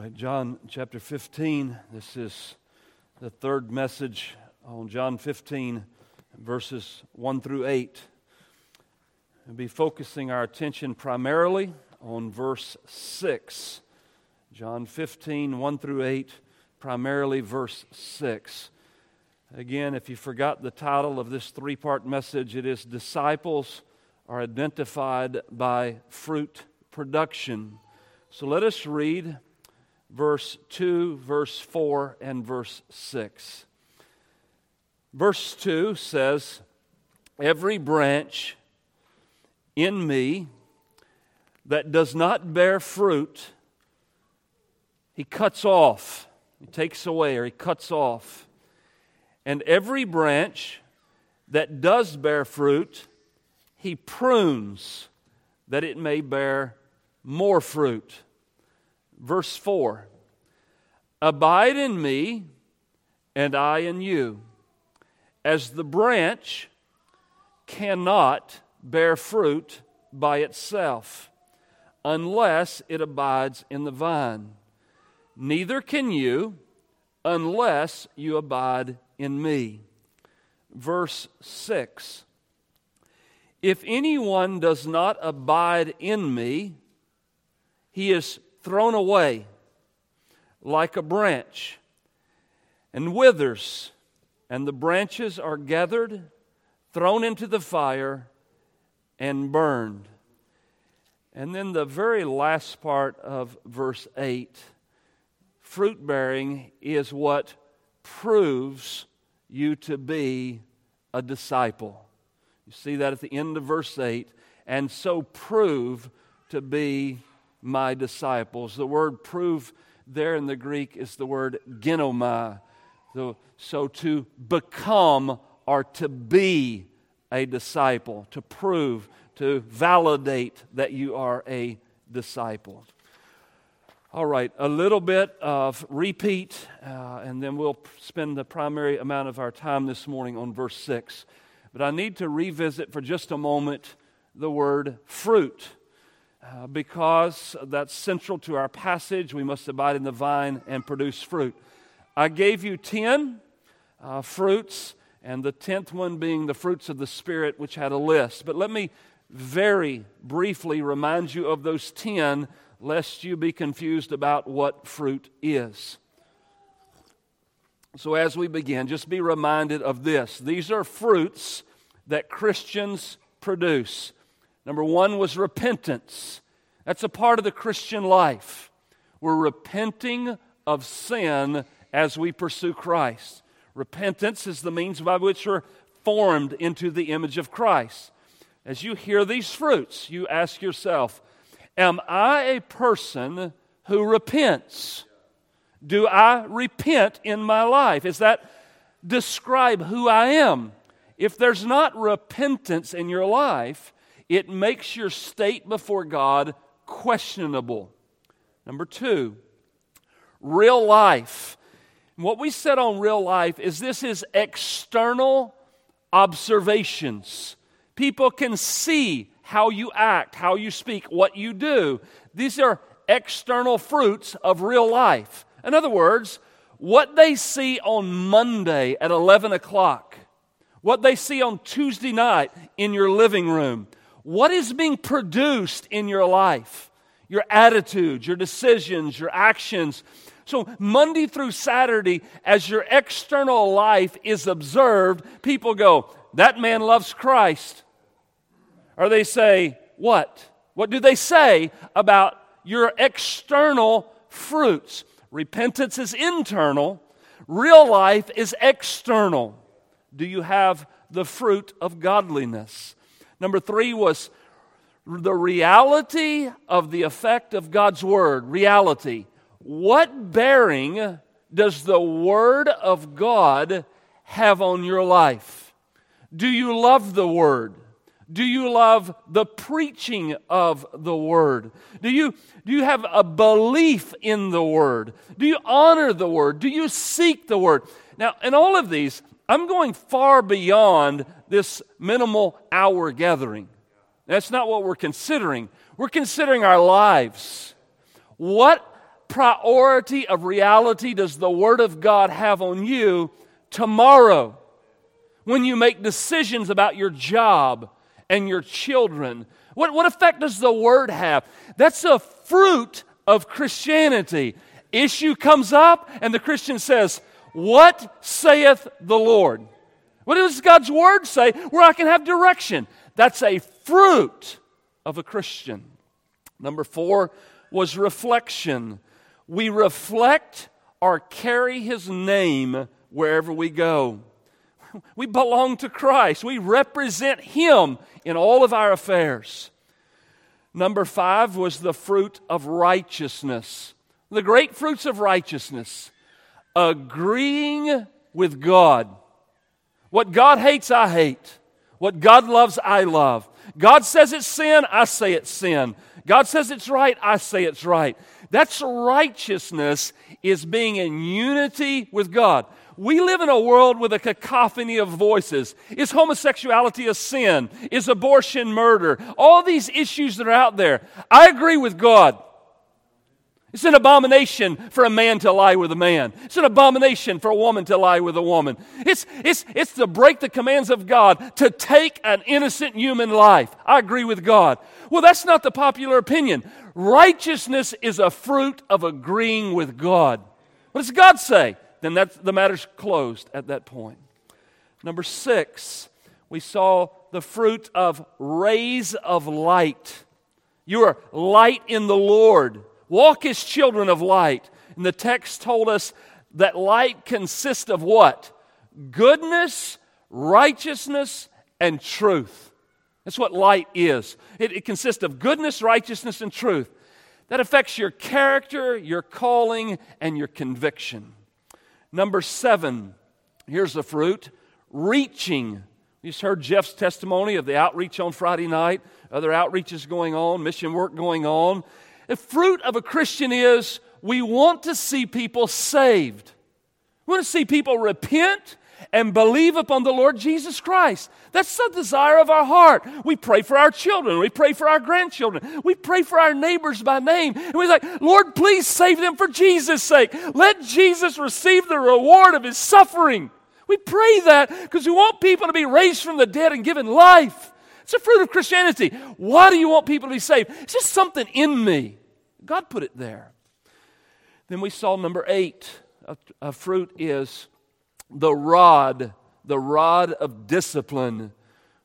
right, John chapter 15. This is the third message on John 15, verses 1 through 8. We'll be focusing our attention primarily on verse 6. John 15, 1 through 8, primarily verse 6. Again, if you forgot the title of this three part message, it is Disciples are Identified by Fruit Production. So let us read verse 2, verse 4, and verse 6. Verse 2 says, Every branch in me that does not bear fruit, he cuts off. He takes away or he cuts off. And every branch that does bear fruit, he prunes that it may bear more fruit. Verse 4 Abide in me, and I in you. As the branch cannot bear fruit by itself unless it abides in the vine, neither can you unless you abide in me. Verse 6 If anyone does not abide in me, he is thrown away like a branch and withers, and the branches are gathered, thrown into the fire, and burned. And then the very last part of verse 8 fruit bearing is what proves you to be a disciple. You see that at the end of verse 8. And so prove to be my disciples. The word prove there in the Greek is the word ginomai. So, so to become or to be a disciple, to prove, to validate that you are a disciple. All right, a little bit of repeat, uh, and then we'll spend the primary amount of our time this morning on verse 6. But I need to revisit for just a moment the word fruit. Uh, because that's central to our passage. We must abide in the vine and produce fruit. I gave you 10 uh, fruits, and the 10th one being the fruits of the Spirit, which had a list. But let me very briefly remind you of those 10, lest you be confused about what fruit is. So, as we begin, just be reminded of this. These are fruits that Christians produce. Number one was repentance. That's a part of the Christian life. We're repenting of sin as we pursue Christ. Repentance is the means by which we're formed into the image of Christ. As you hear these fruits, you ask yourself, Am I a person who repents? Do I repent in my life? Is that describe who I am? If there's not repentance in your life, it makes your state before God questionable. Number two, real life. what we said on real life is this is external observations. People can see how you act, how you speak, what you do. These are external fruits of real life. In other words, what they see on Monday at 11 o'clock, what they see on Tuesday night in your living room, what is being produced in your life? Your attitudes, your decisions, your actions. So, Monday through Saturday, as your external life is observed, people go, That man loves Christ. Or they say, What? What do they say about your external fruits? Repentance is internal, real life is external. Do you have the fruit of godliness? Number three was the reality of the effect of God's Word. Reality. What bearing does the Word of God have on your life? Do you love the Word? Do you love the preaching of the Word? Do you, do you have a belief in the Word? Do you honor the Word? Do you seek the Word? Now, in all of these, I'm going far beyond this minimal hour gathering. That's not what we're considering. We're considering our lives. What priority of reality does the Word of God have on you tomorrow when you make decisions about your job and your children? What, what effect does the Word have? That's a fruit of Christianity. Issue comes up, and the Christian says, What saith the Lord? What does God's Word say where I can have direction? That's a fruit of a Christian. Number four was reflection. We reflect or carry His name wherever we go. We belong to Christ. We represent Him in all of our affairs. Number five was the fruit of righteousness. The great fruits of righteousness agreeing with God. What God hates, I hate. What God loves, I love. God says it's sin, I say it's sin. God says it's right, I say it's right. That's righteousness, is being in unity with God. We live in a world with a cacophony of voices. Is homosexuality a sin? Is abortion murder? All these issues that are out there. I agree with God. It's an abomination for a man to lie with a man. It's an abomination for a woman to lie with a woman. It's, it's, it's to break the commands of God to take an innocent human life. I agree with God. Well, that's not the popular opinion. Righteousness is a fruit of agreeing with God. What does God say? Then that's, the matter's closed at that point. Number six, we saw the fruit of rays of light. You are light in the Lord. Walk as children of light. And the text told us that light consists of what? Goodness, righteousness, and truth. That's what light is. It, it, consists of goodness, righteousness, and truth. That affects your character, your calling, and your conviction. Number seven, here's the fruit reaching. You just heard Jeff's testimony of the outreach on Friday night, other outreaches going on, mission work going on. The fruit of a Christian is we want to see people saved. We want to see people repent and believe upon the Lord Jesus Christ. That's the desire of our heart. We pray for our children. We pray for our grandchildren. We pray for our neighbors by name. And we're like, Lord, please save them for Jesus' sake. Let Jesus receive the reward of his suffering. We pray that because we want people to be raised from the dead and given life. It's a fruit of Christianity. Why do you want people to be saved? It's just something in me. God put it there. Then we saw number eight a, a fruit is the rod, the rod of discipline.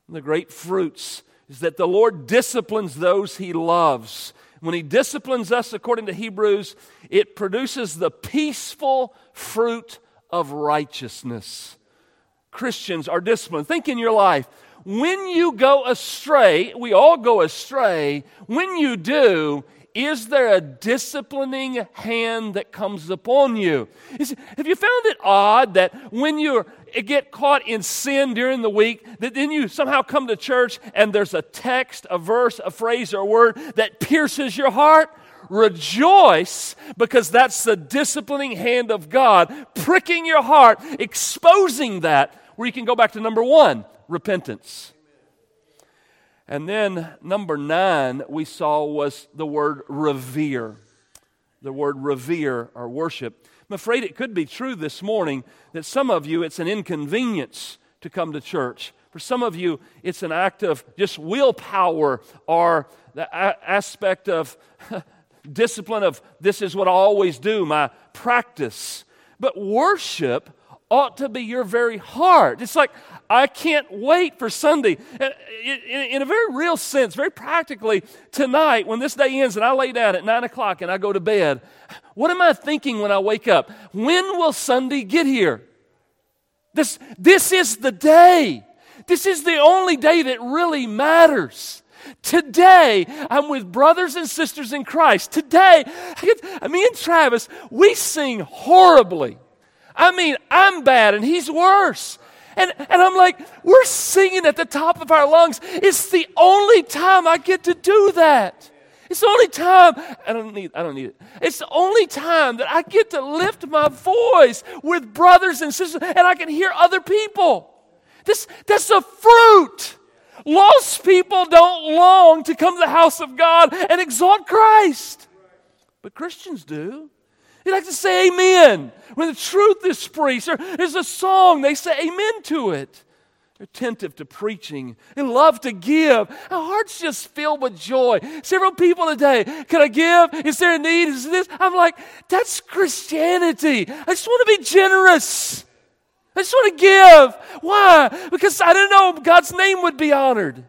the great fruits is that the Lord disciplines those he loves. When he disciplines us, according to Hebrews, it produces the peaceful fruit of righteousness. Christians are disciplined. Think in your life. When you go astray, we all go astray. When you do, is there a disciplining hand that comes upon you? Is, have you found it odd that when you get caught in sin during the week, that then you somehow come to church and there's a text, a verse, a phrase, or a word that pierces your heart? Rejoice because that's the disciplining hand of God pricking your heart, exposing that, where you can go back to number one repentance. And then number nine we saw was the word revere. The word revere or worship. I'm afraid it could be true this morning that some of you it's an inconvenience to come to church. For some of you, it's an act of just willpower or the aspect of discipline of this is what I always do, my practice. But worship ought to be your very heart. It's like, I can't wait for Sunday. In a very real sense, very practically, tonight, when this day ends and I lay down at 9 o'clock and I go to bed, what am I thinking when I wake up? When will Sunday get here? This, this is the day. This is the only day that really matters. Today, I'm with brothers and sisters in Christ. Today, me and Travis, we sing horribly. I mean, I'm bad and he's worse. And, and I'm like, we're singing at the top of our lungs. It's the only time I get to do that. It's the only time I don't need I don't need it. It's the only time that I get to lift my voice with brothers and sisters and I can hear other people. This that's a fruit. Lost people don't long to come to the house of God and exalt Christ. But Christians do. They like to say amen. When the truth is preached, there's a song, they say amen to it. They're attentive to preaching and love to give. Our hearts just filled with joy. Several people today, can I give? Is there a need? Is this? I'm like, that's Christianity. I just want to be generous. I just want to give. Why? Because I didn't know God's name would be honored.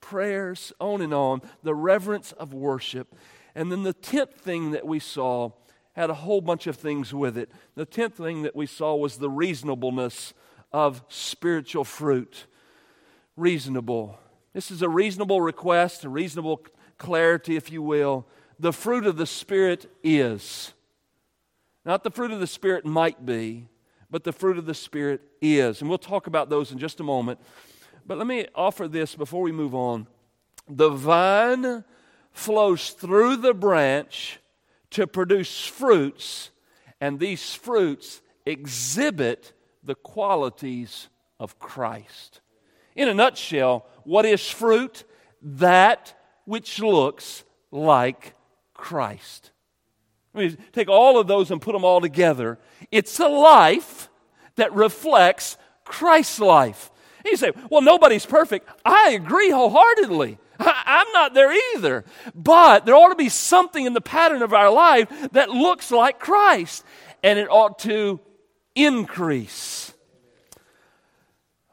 Prayers, on and on. The reverence of worship. And then the tenth thing that we saw had a whole bunch of things with it. The tenth thing that we saw was the reasonableness of spiritual fruit. Reasonable. This is a reasonable request, a reasonable clarity, if you will. The fruit of the Spirit is. Not the fruit of the Spirit might be, but the fruit of the Spirit is. And we'll talk about those in just a moment. But let me offer this before we move on. The vine flows through the branch to produce fruits, and these fruits exhibit the qualities of Christ. In a nutshell, what is fruit? That which looks like Christ. I mean, take all of those and put them all together. It's a life that reflects Christ's life. And you say, well, nobody's perfect. I agree wholeheartedly. I, am not there either. But there ought to be something in the pattern of our life that looks like Christ, and it ought to increase.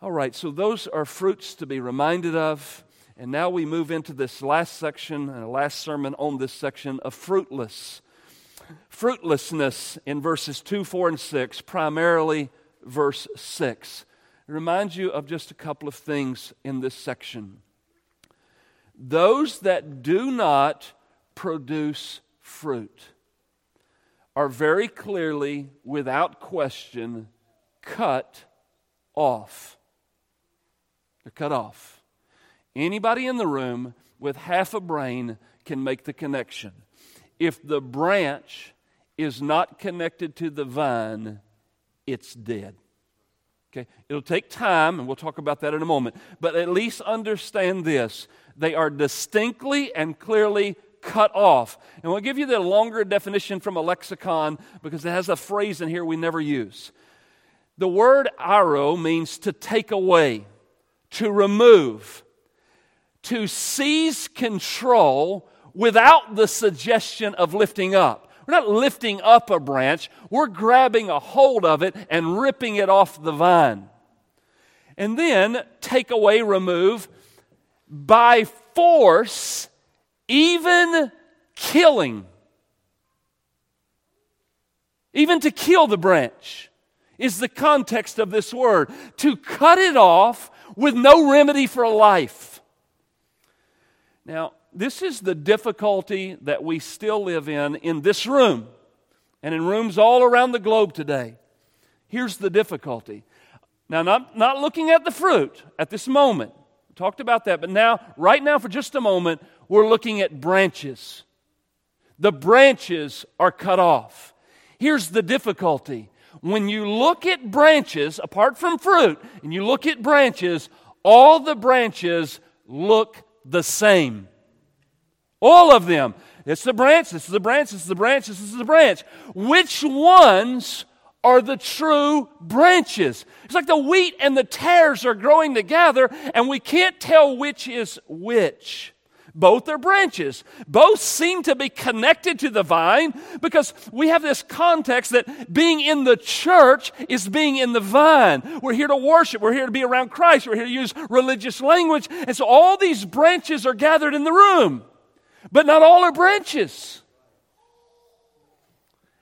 All right, so those are fruits to be reminded of. And now we move into this last section and last sermon on this section of fruitless. Fruitlessness in verses 2, 4, and 6, primarily verse 6. It reminds you of just a couple of things in this section. Those that do not produce fruit are very clearly, without question, cut off. They're cut off. Anybody in the room with half a brain can make the connection. If the branch is not connected to the vine, it's dead. Okay? It'll take time, and we'll talk about that in a moment, but at least understand this. They are distinctly and clearly cut off. And we'll give you the longer definition from a lexicon because it has a phrase in here we never use. The word aro means to take away, to remove, to seize control without the suggestion of lifting up. We're not lifting up a branch, we're grabbing a hold of it and ripping it off the vine. And then take away, remove by force even killing, even to kill the branch, is the context of this word. To cut it off with no remedy for life. Now, this is the difficulty that we still live in in this room and in rooms all around the globe today. Here's the difficulty. Now, not, not looking at the fruit at this moment, talked about that, but now, right now, for just a moment, we're looking at branches. The branches are cut off. Here's the difficulty when you look at branches, apart from fruit, and you look at branches, all the branches look the same. All of them. It's the branch, this is the branch, this is the branch, this is the branch. Which ones are the true branches? It's like the wheat and the tares are growing together, and we can't tell which is which. Both are branches. Both seem to be connected to the vine because we have this context that being in the church is being in the vine. We're here to worship. We're here to be around Christ. We're here to use religious language. And so all these branches are gathered in the room, but not all are branches.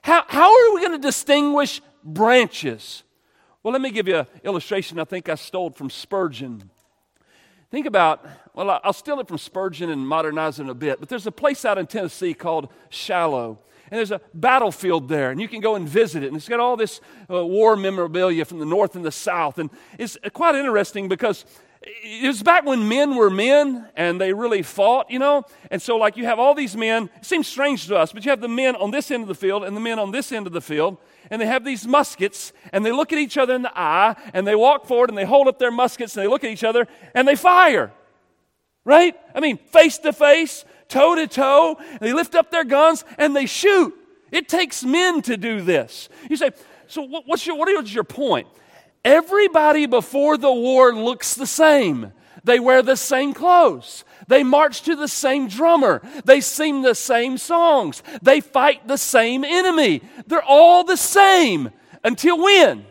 How, how are we going to distinguish branches? Well, let me give you an illustration I think I stole from Spurgeon. Think about, well, I'll steal it from Spurgeon and modernize it a bit, but there's a place out in Tennessee called Shiloh. And there's a battlefield there, and you can go and visit it. And it's got all this uh, war memorabilia from the north and the south. And it's quite interesting because it was back when men were men and they really fought, you know? And so, like, you have all these men. It seems strange to us, but you have the men on this end of the field and the men on this end of the field and they have these muskets and they look at each other in the eye and they walk forward and they hold up their muskets and they look at each other and they fire. Right? I mean, face to face, toe to toe. They lift up their guns and they shoot. It takes men to do this. You say, so what's your, what is your point? Everybody before the war looks the same. They wear the same clothes. They march to the same drummer. They sing the same songs. They fight the same enemy. They're all the same. Until when?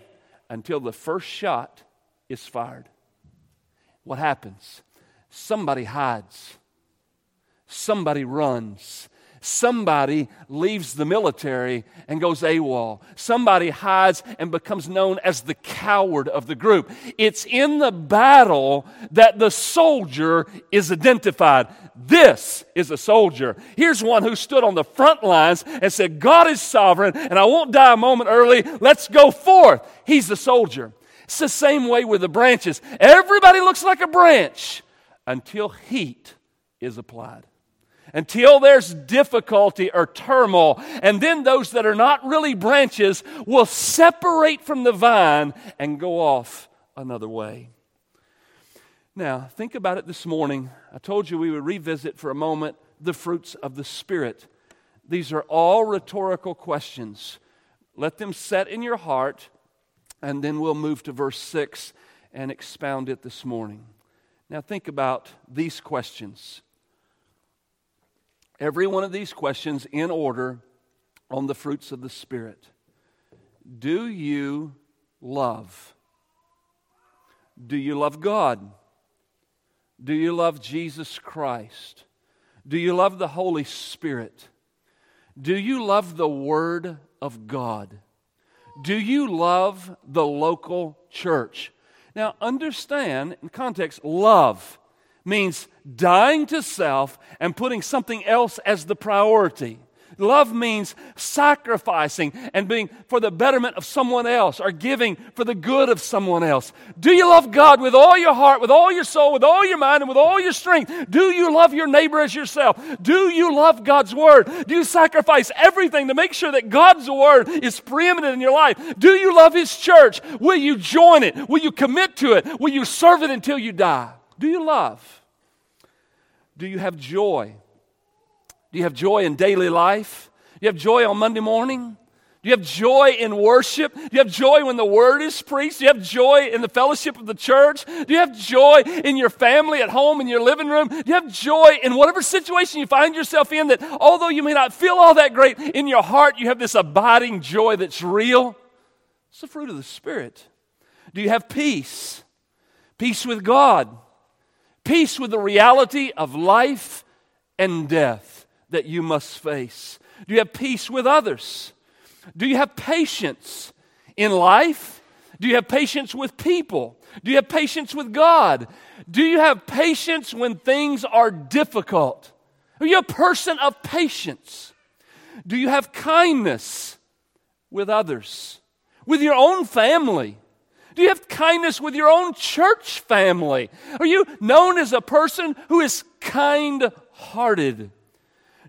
Until the first shot is fired. What happens? Somebody hides. Somebody runs. Somebody leaves the military and goes AWOL. Somebody hides and becomes known as the coward of the group. It's in the battle that the soldier is identified. This is a soldier. Here's one who stood on the front lines and said, God is sovereign and I won't die a moment early. Let's go forth. He's the soldier. It's the same way with the branches. Everybody looks like a branch until heat is applied until there's difficulty or turmoil. And then those that are not really branches will separate from the vine and go off another way. Now, think about it this morning. I told you we would revisit for a moment the fruits of the Spirit. These are all rhetorical questions. Let them set in your heart, and then we'll move to verse 6 and expound it this morning. Now, think about these questions every one of these questions in order on the fruits of the Spirit. Do you love? Do you love God? Do you love Jesus Christ? Do you love the Holy Spirit? Do you love the Word of God? Do you love the local church? Now, understand in context, love means dying to self and putting something else as the priority. Love means sacrificing and being for the betterment of someone else or giving for the good of someone else. Do you love God with all your heart, with all your soul, with all your mind, and with all your strength? Do you love your neighbor as yourself? Do you love God's word? Do you sacrifice everything to make sure that God's word is preeminent in your life? Do you love His church? Will you join it? Will you commit to it? Will you serve it until you die? Do you love? Do you have joy? Do you have joy in daily life? Do you have joy on Monday morning? Do you have joy in worship? Do you have joy when the word is preached? Do you have joy in the fellowship of the church? Do you have joy in your family at home, in your living room? Do you have joy in whatever situation you find yourself in that although you may not feel all that great, in your heart you have this abiding joy that's real? It's the fruit of the Spirit. Do you have peace? Peace with God peace with the reality of life and death that you must face? Do you have peace with others? Do you have patience in life? Do you have patience with people? Do you have patience with God? Do you have patience when things are difficult? Are you a person of patience? Do you have kindness with others? With your own family? Do you have kindness with your own church family? Are you known as a person who is kind hearted?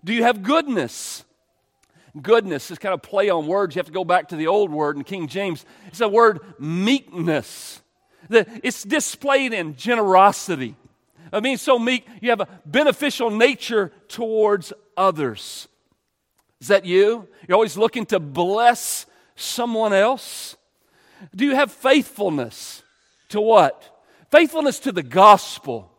Do you have goodness? Goodness is kind of play on words. You have to go back to the old word in King James. It's a word meekness. It's displayed in generosity. I mean, so meek, you have a beneficial nature towards others. Is that you? You're always looking to bless someone else? Do you have faithfulness to what? Faithfulness to the gospel.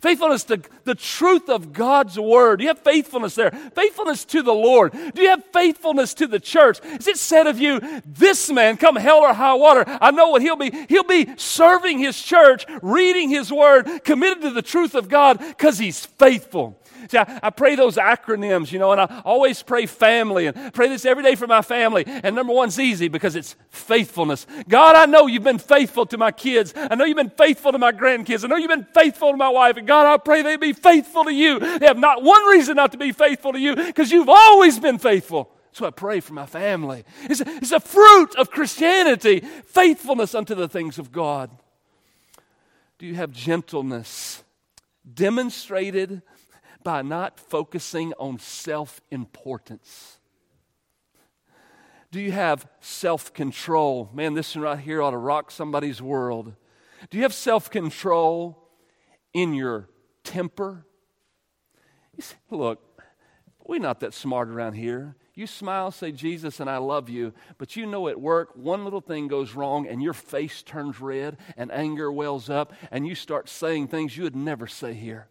Faithfulness to the truth of God's word. Do you have faithfulness there? Faithfulness to the Lord. Do you have faithfulness to the church? Is it said of you, this man, come hell or high water, I know what he'll be. He'll be serving his church, reading his word, committed to the truth of God because he's faithful. See, I, I, pray those acronyms, you know, and I always pray family and pray this every day for my family. And number one's easy because it's faithfulness. God, I know you've been faithful to my kids. I know you've been faithful to my grandkids. I know you've been faithful to my wife. And God, I pray they be faithful to you. They have not one reason not to be faithful to you because you've always been faithful. So I pray for my family. It's a, it's a fruit of Christianity, faithfulness unto the things of God. Do you have gentleness demonstrated by not focusing on self importance? Do you have self control? Man, this one right here ought to rock somebody's world. Do you have self control in your temper? You Say, Look, we're not that smart around here. You smile, say Jesus, and I love you, but you know at work one little thing goes wrong and your face turns red and anger wells up and you start saying things you would never say here.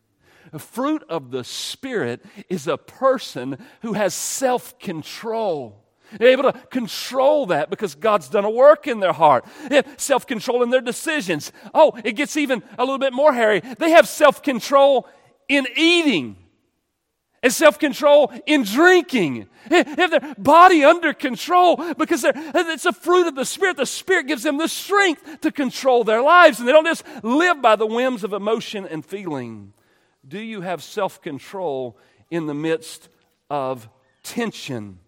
A fruit of the Spirit is a person who has self control. Able to control that because God's done a work in their heart. They have self control in their decisions. Oh, it gets even a little bit more hairy. They have self control in eating and self control in drinking. They have their body under control because it's a fruit of the Spirit. The Spirit gives them the strength to control their lives, and they don't just live by the whims of emotion and feeling. Do you have self control in the midst of tension?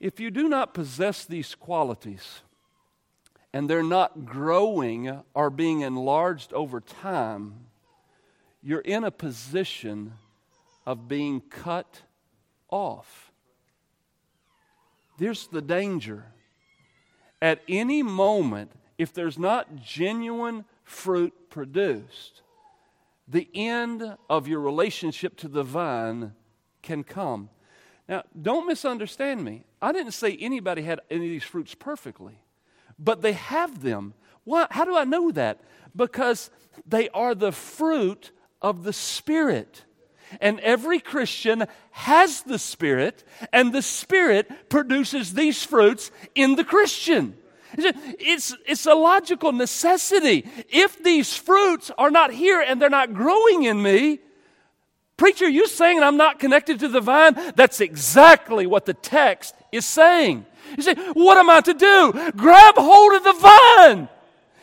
If you do not possess these qualities, and they're not growing or being enlarged over time, you're in a position of being cut off. There's the danger. At any moment, if there's not genuine fruit produced, the end of your relationship to the vine can come. Now, don't misunderstand me. I didn't say anybody had any of these fruits perfectly, but they have them. Why? How do I know that? Because they are the fruit of the Spirit. And every Christian has the Spirit, and the Spirit produces these fruits in the Christian. It's, it's a logical necessity. If these fruits are not here and they're not growing in me, preacher, you saying I'm not connected to the vine? That's exactly what the text is saying. You say, what am I to do? Grab hold of the vine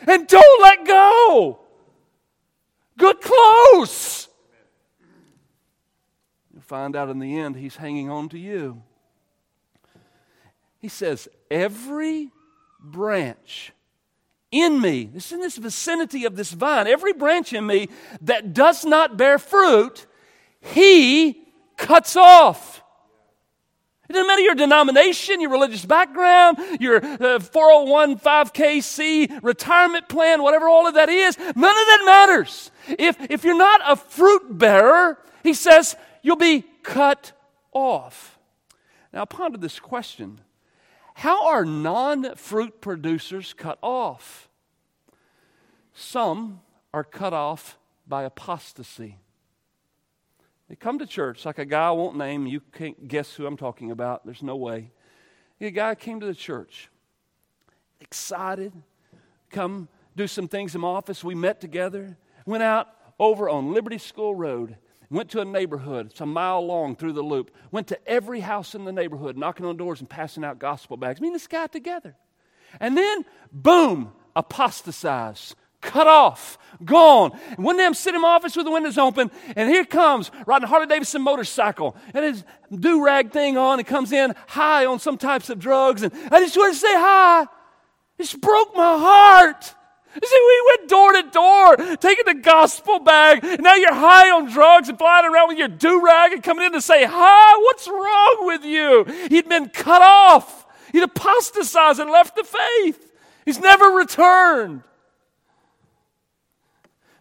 and don't let go. Good close. You'll find out in the end he's hanging on to you. He says, every branch in me, is in this vicinity of this vine, every branch in me that does not bear fruit, he cuts off. It doesn't matter your denomination, your religious background, your uh, 401 5KC retirement plan, whatever all of that is, none of that matters. If, if you're not a fruit bearer, he says, you'll be cut off. Now, ponder this question how are non fruit producers cut off? Some are cut off by apostasy. They come to church like a guy I won't name. You can't guess who I'm talking about. There's no way. A guy came to the church, excited, come do some things in my office. We met together, went out over on Liberty School Road Went to a neighborhood, it's a mile long through the loop. Went to every house in the neighborhood, knocking on doors and passing out gospel bags. Me and this guy together. And then, boom, apostatized, cut off, gone. And one day I'm sitting in my office with the windows open, and here comes riding a Harley Davidson motorcycle and his do rag thing on and comes in high on some types of drugs. And I just want to say hi. It just broke my heart. You see, we went door to door taking the gospel bag. Now you're high on drugs and flying around with your do rag and coming in to say, Hi, what's wrong with you? He'd been cut off. He'd apostatized and left the faith. He's never returned.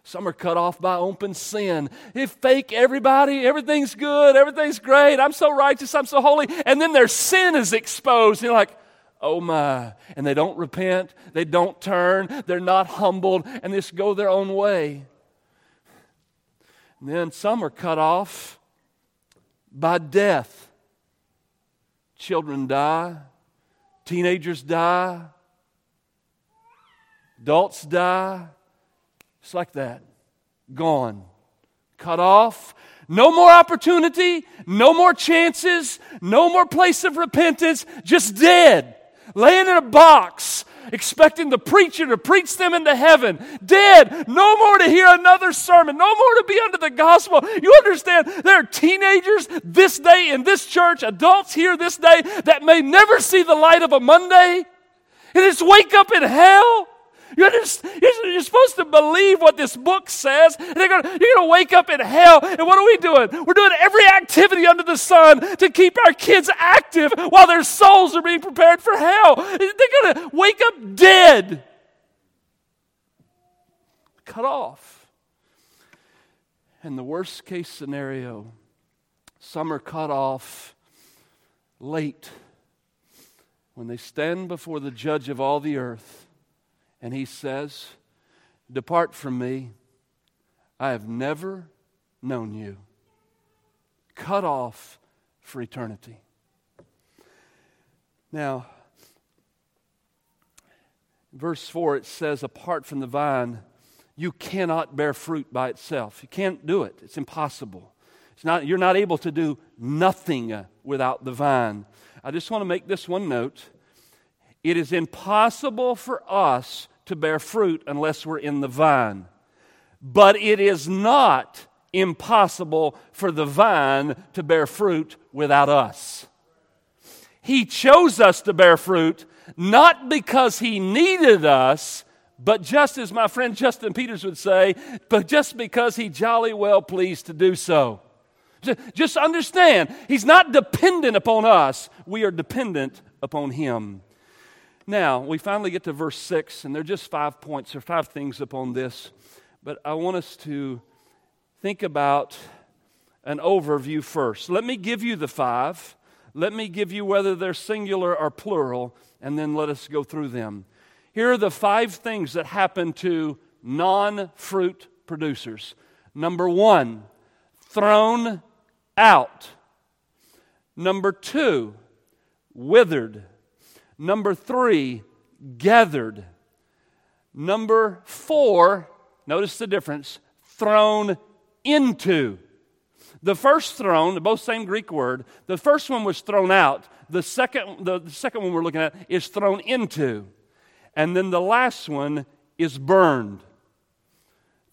Some are cut off by open sin. They fake everybody, everything's good, everything's great, I'm so righteous, I'm so holy. And then their sin is exposed. You're like, oh my. And they don't repent, they don't turn, they're not humbled, and just go their own way. And then some are cut off by death. Children die, teenagers die, adults die. It's like that. Gone. Cut off. No more opportunity, no more chances, no more place of repentance, just dead laying in a box, expecting the preacher to preach them into heaven, dead, no more to hear another sermon, no more to be under the gospel. You understand, there are teenagers this day in this church, adults here this day that may never see the light of a Monday, and just wake up in hell. You're, just, you're supposed to believe what this book says. And you're going to wake up in hell. And what are we doing? We're doing every activity under the sun to keep our kids active while their souls are being prepared for hell. They're going to wake up dead, cut off. And the worst case scenario some are cut off late when they stand before the judge of all the earth and he says, Depart from me, I have never known you. Cut off for eternity. Now, verse 4, it says, Apart from the vine, you cannot bear fruit by itself. You can't do it, it's impossible. It's not, you're not able to do nothing without the vine. I just want to make this one note. It is impossible for us to bear fruit unless we're in the vine. But it is not impossible for the vine to bear fruit without us. He chose us to bear fruit not because he needed us, but just as my friend Justin Peters would say, but just because he jolly well pleased to do so. Just understand, he's not dependent upon us, we are dependent upon him. Now, we finally get to verse 6, and there are just five points or five things upon this, but I want us to think about an overview first. Let me give you the five. Let me give you whether they're singular or plural, and then let us go through them. Here are the five things that happen to non fruit producers. Number one, thrown out. Number two, withered. Number three, gathered. Number four, notice the difference, thrown into. The first thrown, both same Greek word, the first one was thrown out. The second, the, the second one we're looking at is thrown into. And then the last one is burned.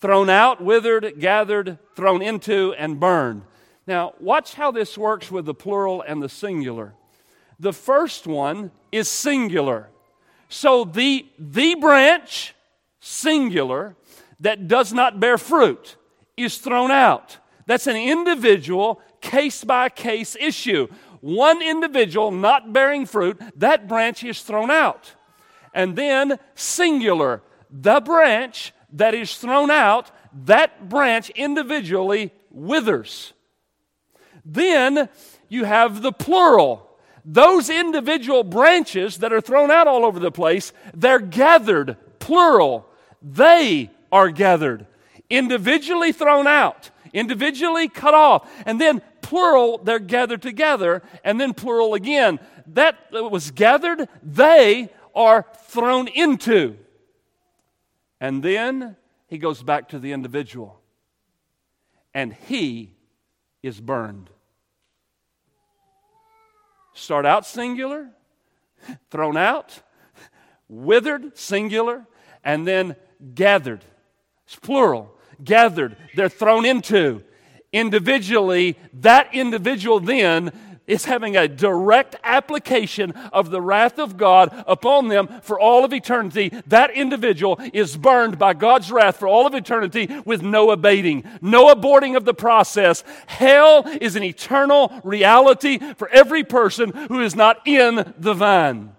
Thrown out, withered, gathered, thrown into, and burned. Now, watch how this works with the plural and the singular. The first one is singular. So the, the branch, singular, that does not bear fruit is thrown out. That's an individual, case by case issue. One individual not bearing fruit, that branch is thrown out. And then singular, the branch that is thrown out, that branch individually withers. Then you have the plural those individual branches that are thrown out all over the place, they're gathered, plural. They are gathered, individually thrown out, individually cut off, and then plural, they're gathered together, and then plural again. That was gathered, they are thrown into. And then he goes back to the individual, and he is burned. Start out singular, thrown out, withered, singular, and then gathered. It's plural. Gathered. They're thrown into. Individually, that individual then is having a direct application of the wrath of God upon them for all of eternity. That individual is burned by God's wrath for all of eternity with no abating, no aborting of the process. Hell is an eternal reality for every person who is not in the vine.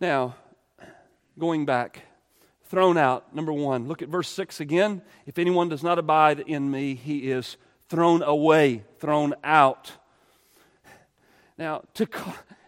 Now, going back, thrown out, number one, look at verse 6 again. If anyone does not abide in me, he is thrown away, thrown out. Now, to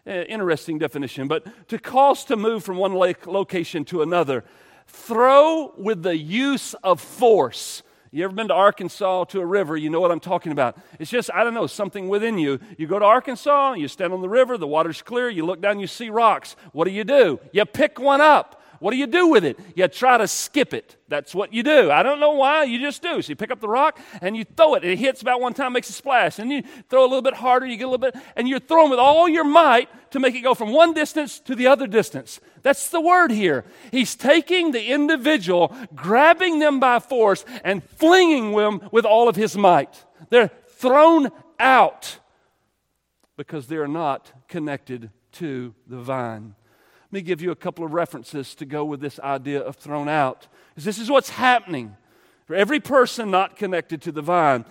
uh, interesting definition, but to cause to move from one location to another, throw with the use of force. You ever been to Arkansas to a river? You know what I'm talking about. It's just, I don't know, something within you. You go to Arkansas, you stand on the river, the water's clear, you look down, you see rocks. What do you do? You pick one up. What do you do with it? You try to skip it. That's what you do. I don't know why, you just do. So you pick up the rock and you throw it. It hits about one time, makes a splash. And you throw a little bit harder, you get a little bit, and you're throwing with all your might to make it go from one distance to the other distance. That's the word here. He's taking the individual, grabbing them by force, and flinging them with all of his might. They're thrown out because they're not connected to the vine. Let me give you a couple of references to go with this idea of thrown out. Because this is what's happening for every person not connected to the vine.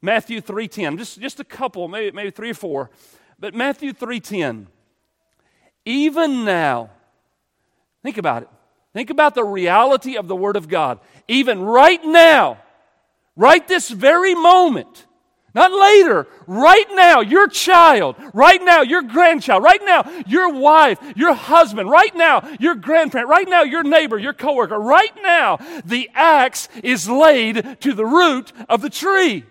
Matthew 3.10, just, just a couple, maybe, maybe three or four. But Matthew 3.10, even now, think about it. Think about the reality of the Word of God. Even right now, right this very moment, Not later, right now, your child, right now, your grandchild, right now, your wife, your husband, right now, your grandparent, right now, your neighbor, your coworker, right now, the axe is laid to the root of the tree.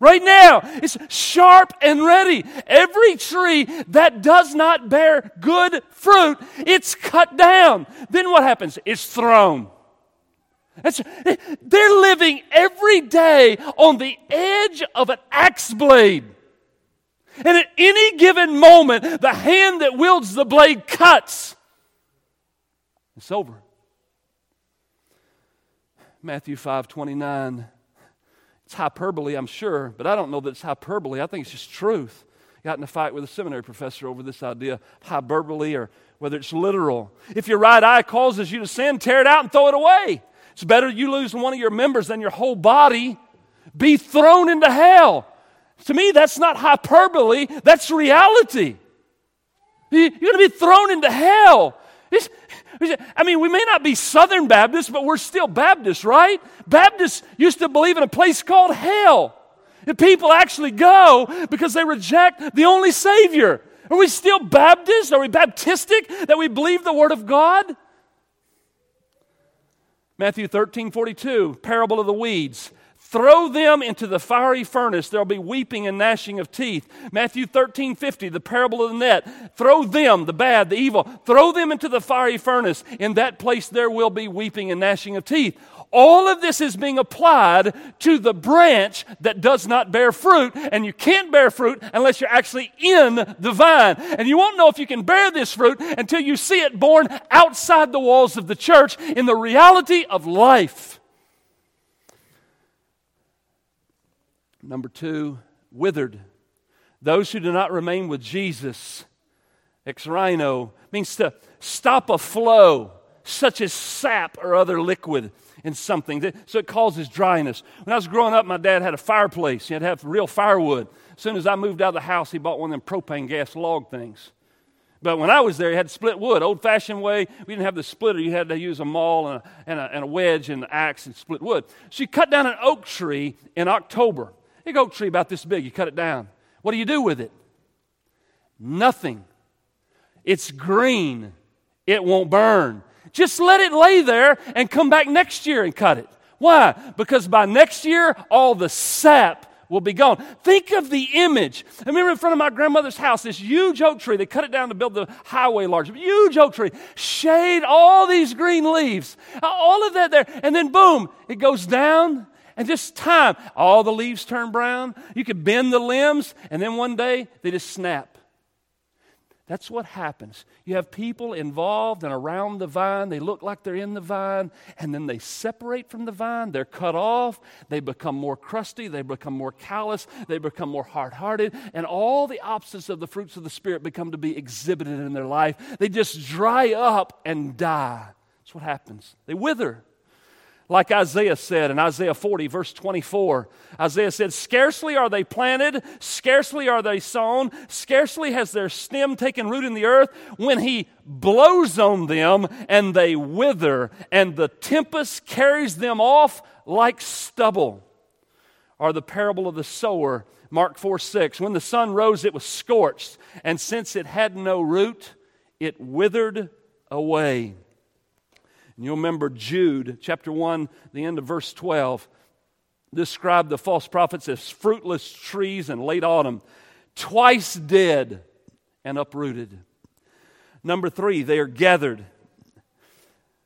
Right now, it's sharp and ready. Every tree that does not bear good fruit, it's cut down. Then what happens? It's thrown. It's, they're living every day on the edge of an axe blade. And at any given moment, the hand that wields the blade cuts. It's over. Matthew 5 29. It's hyperbole, I'm sure, but I don't know that it's hyperbole. I think it's just truth. Got in a fight with a seminary professor over this idea of hyperbole or whether it's literal. If your right eye causes you to sin, tear it out and throw it away. It's better you lose one of your members than your whole body be thrown into hell. To me, that's not hyperbole, that's reality. You're going to be thrown into hell. It's, I mean, we may not be Southern Baptists, but we're still Baptists, right? Baptists used to believe in a place called hell. And people actually go because they reject the only Savior. Are we still Baptists? Are we Baptistic that we believe the Word of God? Matthew 13, 42, parable of the weeds. Throw them into the fiery furnace. There'll be weeping and gnashing of teeth. Matthew 13, 50, the parable of the net. Throw them, the bad, the evil, throw them into the fiery furnace. In that place there will be weeping and gnashing of teeth. All of this is being applied to the branch that does not bear fruit, and you can't bear fruit unless you're actually in the vine. And you won't know if you can bear this fruit until you see it born outside the walls of the church in the reality of life. Number two, withered. Those who do not remain with Jesus, xeraino, means to stop a flow, such as sap or other liquid in something. So it causes dryness. When I was growing up, my dad had a fireplace. He had to have real firewood. As soon as I moved out of the house, he bought one of them propane gas log things. But when I was there, he had split wood, old fashioned way. We didn't have the splitter. You had to use a maul and a, and a, and a wedge and an axe and split wood. So you cut down an oak tree in October. Big oak tree about this big. You cut it down. What do you do with it? Nothing. It's green. It won't burn. Just let it lay there and come back next year and cut it. Why? Because by next year, all the sap will be gone. Think of the image. I remember in front of my grandmother's house, this huge oak tree. They cut it down to build the highway large. Huge oak tree. Shade, all these green leaves. All of that there. And then boom, it goes down. And just time, all the leaves turn brown. You could bend the limbs, and then one day they just snap. That's what happens. You have people involved and around the vine. They look like they're in the vine, and then they separate from the vine. They're cut off. They become more crusty. They become more callous. They become more hard hearted. And all the opposites of the fruits of the Spirit become to be exhibited in their life. They just dry up and die. That's what happens. They wither. Like Isaiah said in Isaiah 40, verse 24, Isaiah said, Scarcely are they planted, scarcely are they sown, scarcely has their stem taken root in the earth, when he blows on them and they wither, and the tempest carries them off like stubble. Or the parable of the sower, Mark 4 6. When the sun rose, it was scorched, and since it had no root, it withered away. And you'll remember Jude, chapter 1, the end of verse 12, described the false prophets as fruitless trees in late autumn, twice dead and uprooted. Number three, they are gathered.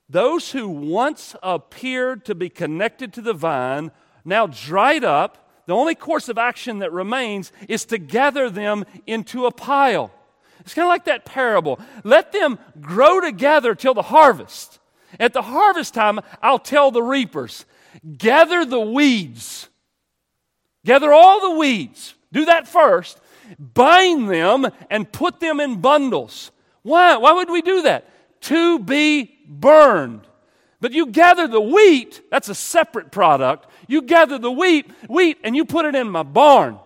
Those who once appeared to be connected to the vine, now dried up, the only course of action that remains is to gather them into a pile. It's kind of like that parable. Let them grow together till the harvest. At the harvest time, I'll tell the reapers, gather the weeds. Gather all the weeds. Do that first. Bind them and put them in bundles. Why? Why would we do that? To be burned. But you gather the wheat, that's a separate product. You gather the wheat, wheat, and you put it in my barn.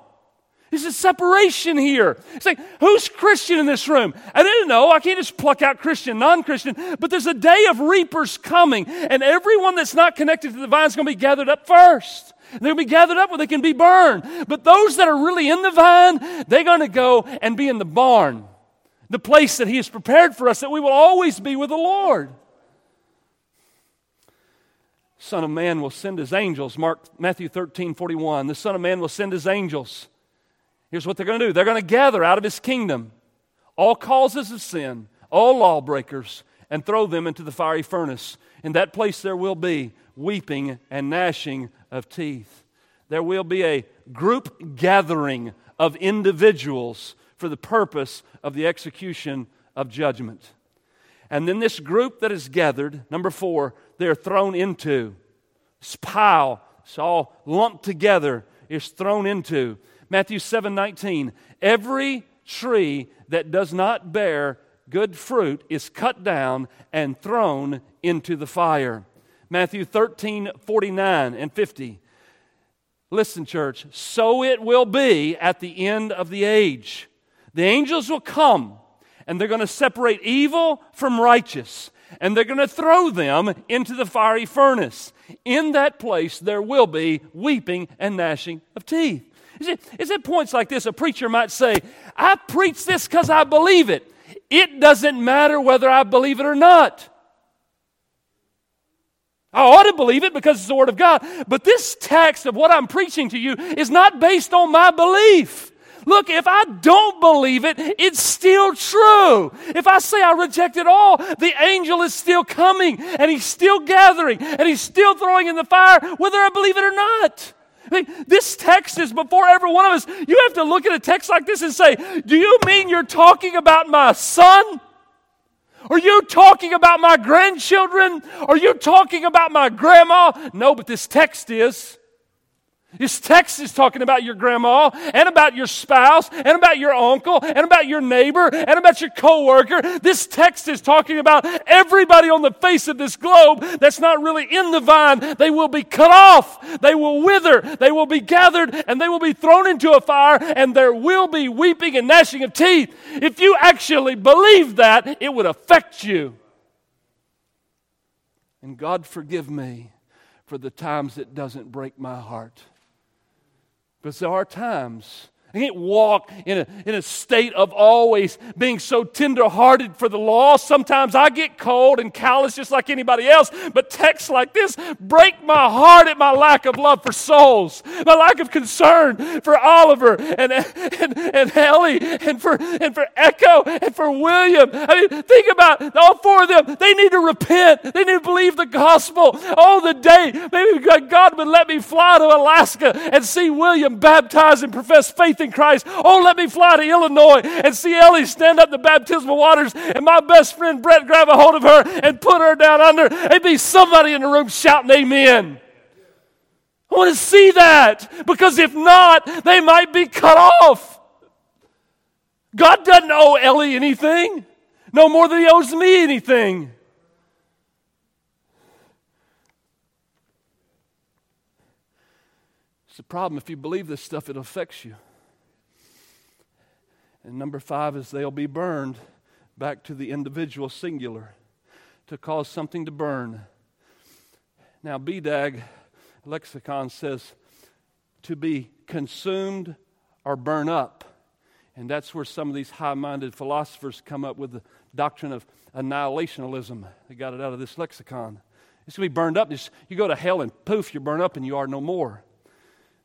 There's a separation here. It's like, who's Christian in this room? I didn't know. I can't just pluck out Christian, non Christian. But there's a day of reapers coming, and everyone that's not connected to the vine is going to be gathered up first. They'll be gathered up where they can be burned. But those that are really in the vine, they're going to go and be in the barn, the place that He has prepared for us, that we will always be with the Lord. Son of Man will send his angels. Mark Matthew 13, 41. The Son of Man will send his angels. Here's what they're going to do they're going to gather out of his kingdom all causes of sin, all lawbreakers, and throw them into the fiery furnace. In that place there will be weeping and gnashing of teeth. There will be a group gathering of individuals for the purpose of the execution of judgment. And then this group that is gathered, number four, they're thrown into. This pile, it's all lumped together, is thrown into. Matthew 7 19. Every tree that does not bear good fruit is cut down and thrown into the fire. Matthew 13 49 and 50. Listen, church, so it will be at the end of the age. The angels will come and they're going to separate evil from righteous and they're going to throw them into the fiery furnace. In that place, there will be weeping and gnashing of teeth. Is it, is it points like this a preacher might say, I preach this because I believe it. It doesn't matter whether I believe it or not. I ought to believe it because it's the Word of God. But this text of what I'm preaching to you is not based on my belief. Look, if I don't believe it, it's still true. If I say I reject it all, the angel is still coming and he's still gathering and he's still throwing in the fire, whether I believe it or not. This text is before every one of us. You have to look at a text like this and say, Do you mean you're talking about my son? Are you talking about my grandchildren? Are you talking about my grandma? No, but this text is. This text is talking about your grandma and about your spouse and about your uncle and about your neighbor and about your coworker. This text is talking about everybody on the face of this globe that's not really in the vine. They will be cut off. They will wither. They will be gathered and they will be thrown into a fire and there will be weeping and gnashing of teeth. If you actually believe that, it would affect you. And God forgive me for the times it doesn't break my heart. Are times I can't walk in a, in a state of always being so tenderhearted for the lost. Sometimes I get cold and callous just like anybody else, but texts like this break my heart at my lack of love for souls, my lack of concern for Oliver and, and, and Ellie and for, and for Echo and for William. I mean, think about all four of them. They need to repent, they need to believe the gospel. Oh, the day maybe God would let me fly to Alaska and see William baptized and profess faith in Christ. Oh, let me fly to Illinois and see Ellie stand up the baptismal waters and my best friend Brett grab a hold of her and put her down under and be somebody in the room shouting amen. I want to see that because if not, they might be cut off. God doesn't owe Ellie anything, no more than He owes me anything. It's a problem if you believe this stuff, it affects you. And number five is they'll be burned back to the individual singular to cause something to burn. Now, BDAG lexicon says to be consumed or burn up. And that's where some of these high minded philosophers come up with the doctrine of annihilationism. They got it out of this lexicon. It's going to be burned up. You go to hell and poof, you're burned up and you are no more.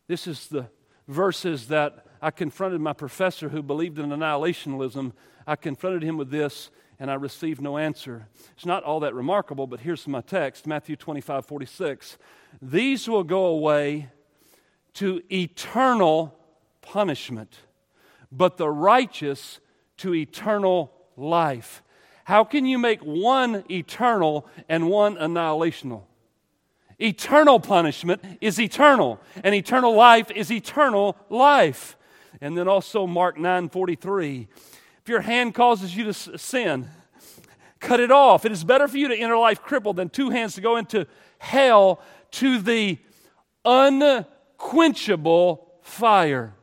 This is the verses that I confronted my professor who believed in annihilationism. I confronted him with this, and I received no answer. It's not all that remarkable, but here's my text Matthew 25 46. These will go away to eternal punishment, but the righteous to eternal life. How can you make one eternal and one annihilational? Eternal punishment is eternal, and eternal life is eternal life. And then also Mark 9 43. If your hand causes you to sin, cut it off. It is better for you to enter life crippled than two hands to go into hell to the unquenchable fire.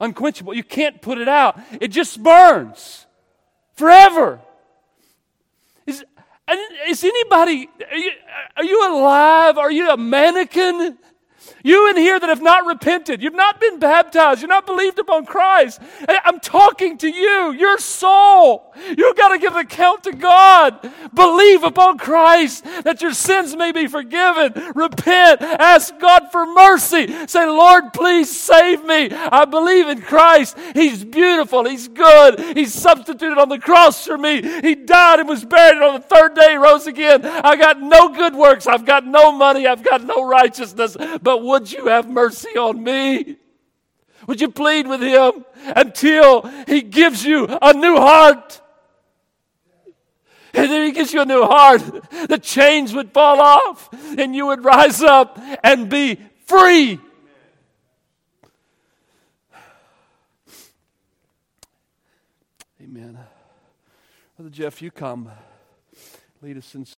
Unquenchable. You can't put it out, it just burns forever. And is anybody, are you, are you alive? Are you a mannequin? You in here that have not repented, you've not been baptized, you've not believed upon Christ. Eh, I'm talking to you, your soul. You've got to give account to God. Believe upon Christ that your sins may be forgiven. Repent. Ask God for mercy. Say, Lord, please save me. I believe in Christ. He's beautiful. He's good. He's substituted on the cross for me. He died and was buried and on the third day he rose again. I got no good works. I've got no money. I've got no righteousness. But would you have mercy on me? Would you plead with him until he gives you a new heart? And then he gives you a new heart. The chains would fall off and you would rise up and be free. Amen. Brother Jeff, you come. Lead us in